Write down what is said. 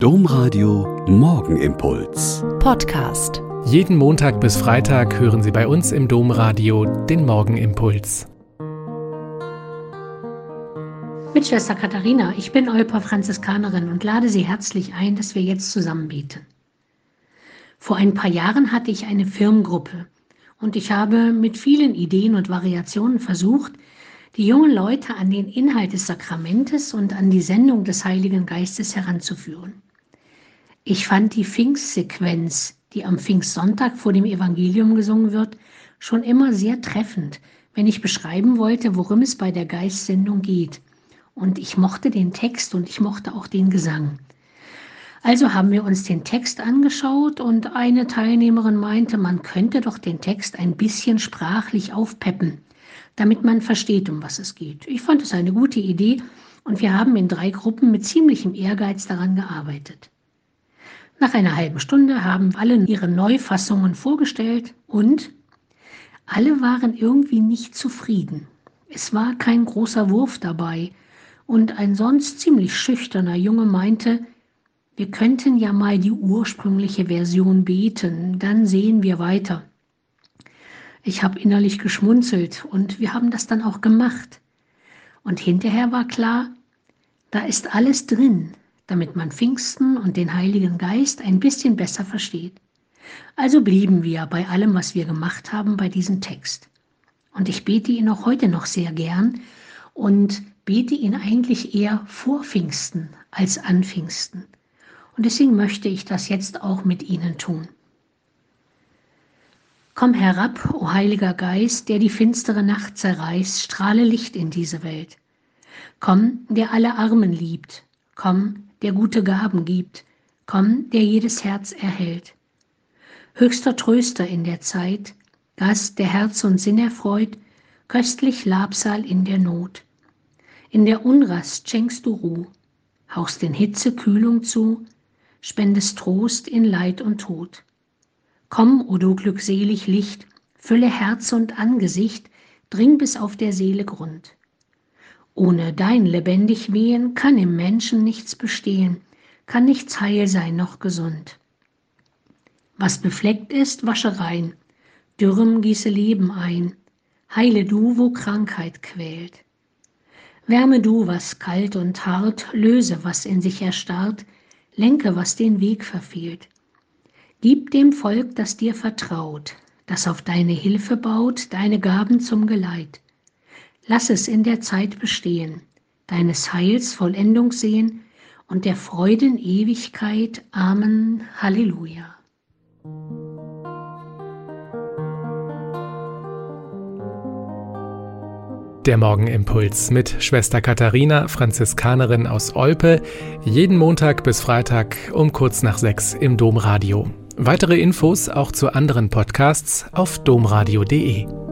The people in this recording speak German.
Domradio Morgenimpuls. Podcast. Jeden Montag bis Freitag hören Sie bei uns im Domradio den Morgenimpuls. Mit Schwester Katharina, ich bin Olpa Franziskanerin und lade Sie herzlich ein, dass wir jetzt zusammen beten. Vor ein paar Jahren hatte ich eine Firmengruppe und ich habe mit vielen Ideen und Variationen versucht, die jungen Leute an den Inhalt des Sakramentes und an die Sendung des Heiligen Geistes heranzuführen. Ich fand die Pfingstsequenz, die am Pfingstsonntag vor dem Evangelium gesungen wird, schon immer sehr treffend, wenn ich beschreiben wollte, worum es bei der Geistsendung geht. Und ich mochte den Text und ich mochte auch den Gesang. Also haben wir uns den Text angeschaut und eine Teilnehmerin meinte, man könnte doch den Text ein bisschen sprachlich aufpeppen, damit man versteht, um was es geht. Ich fand es eine gute Idee und wir haben in drei Gruppen mit ziemlichem Ehrgeiz daran gearbeitet. Nach einer halben Stunde haben alle ihre Neufassungen vorgestellt und alle waren irgendwie nicht zufrieden. Es war kein großer Wurf dabei und ein sonst ziemlich schüchterner Junge meinte, wir könnten ja mal die ursprüngliche Version beten, dann sehen wir weiter. Ich habe innerlich geschmunzelt und wir haben das dann auch gemacht. Und hinterher war klar, da ist alles drin, damit man Pfingsten und den Heiligen Geist ein bisschen besser versteht. Also blieben wir bei allem, was wir gemacht haben, bei diesem Text. Und ich bete ihn auch heute noch sehr gern und bete ihn eigentlich eher vor Pfingsten als an Pfingsten. Und deswegen möchte ich das jetzt auch mit Ihnen tun. Komm herab, o Heiliger Geist, der die finstere Nacht zerreißt, strahle Licht in diese Welt. Komm, der alle Armen liebt. Komm, der gute Gaben gibt, komm, der jedes Herz erhält. Höchster Tröster in der Zeit, Gast, der Herz und Sinn erfreut, köstlich Labsal in der Not. In der Unrast schenkst du Ruh, hauchst in Hitze Kühlung zu, spendest Trost in Leid und Tod. Komm, o du glückselig Licht, fülle Herz und Angesicht, dring bis auf der Seele Grund. Ohne dein lebendig Wehen kann im Menschen nichts bestehen, kann nichts heil sein noch gesund. Was befleckt ist, wasche rein, dürrem gieße Leben ein, heile du, wo Krankheit quält. Wärme du, was kalt und hart, löse, was in sich erstarrt, lenke, was den Weg verfehlt. Gib dem Volk, das dir vertraut, das auf deine Hilfe baut, deine Gaben zum Geleit. Lass es in der Zeit bestehen, deines Heils Vollendung sehen und der Freuden Ewigkeit. Amen. Halleluja. Der Morgenimpuls mit Schwester Katharina, Franziskanerin aus Olpe, jeden Montag bis Freitag um kurz nach sechs im Domradio. Weitere Infos auch zu anderen Podcasts auf domradio.de.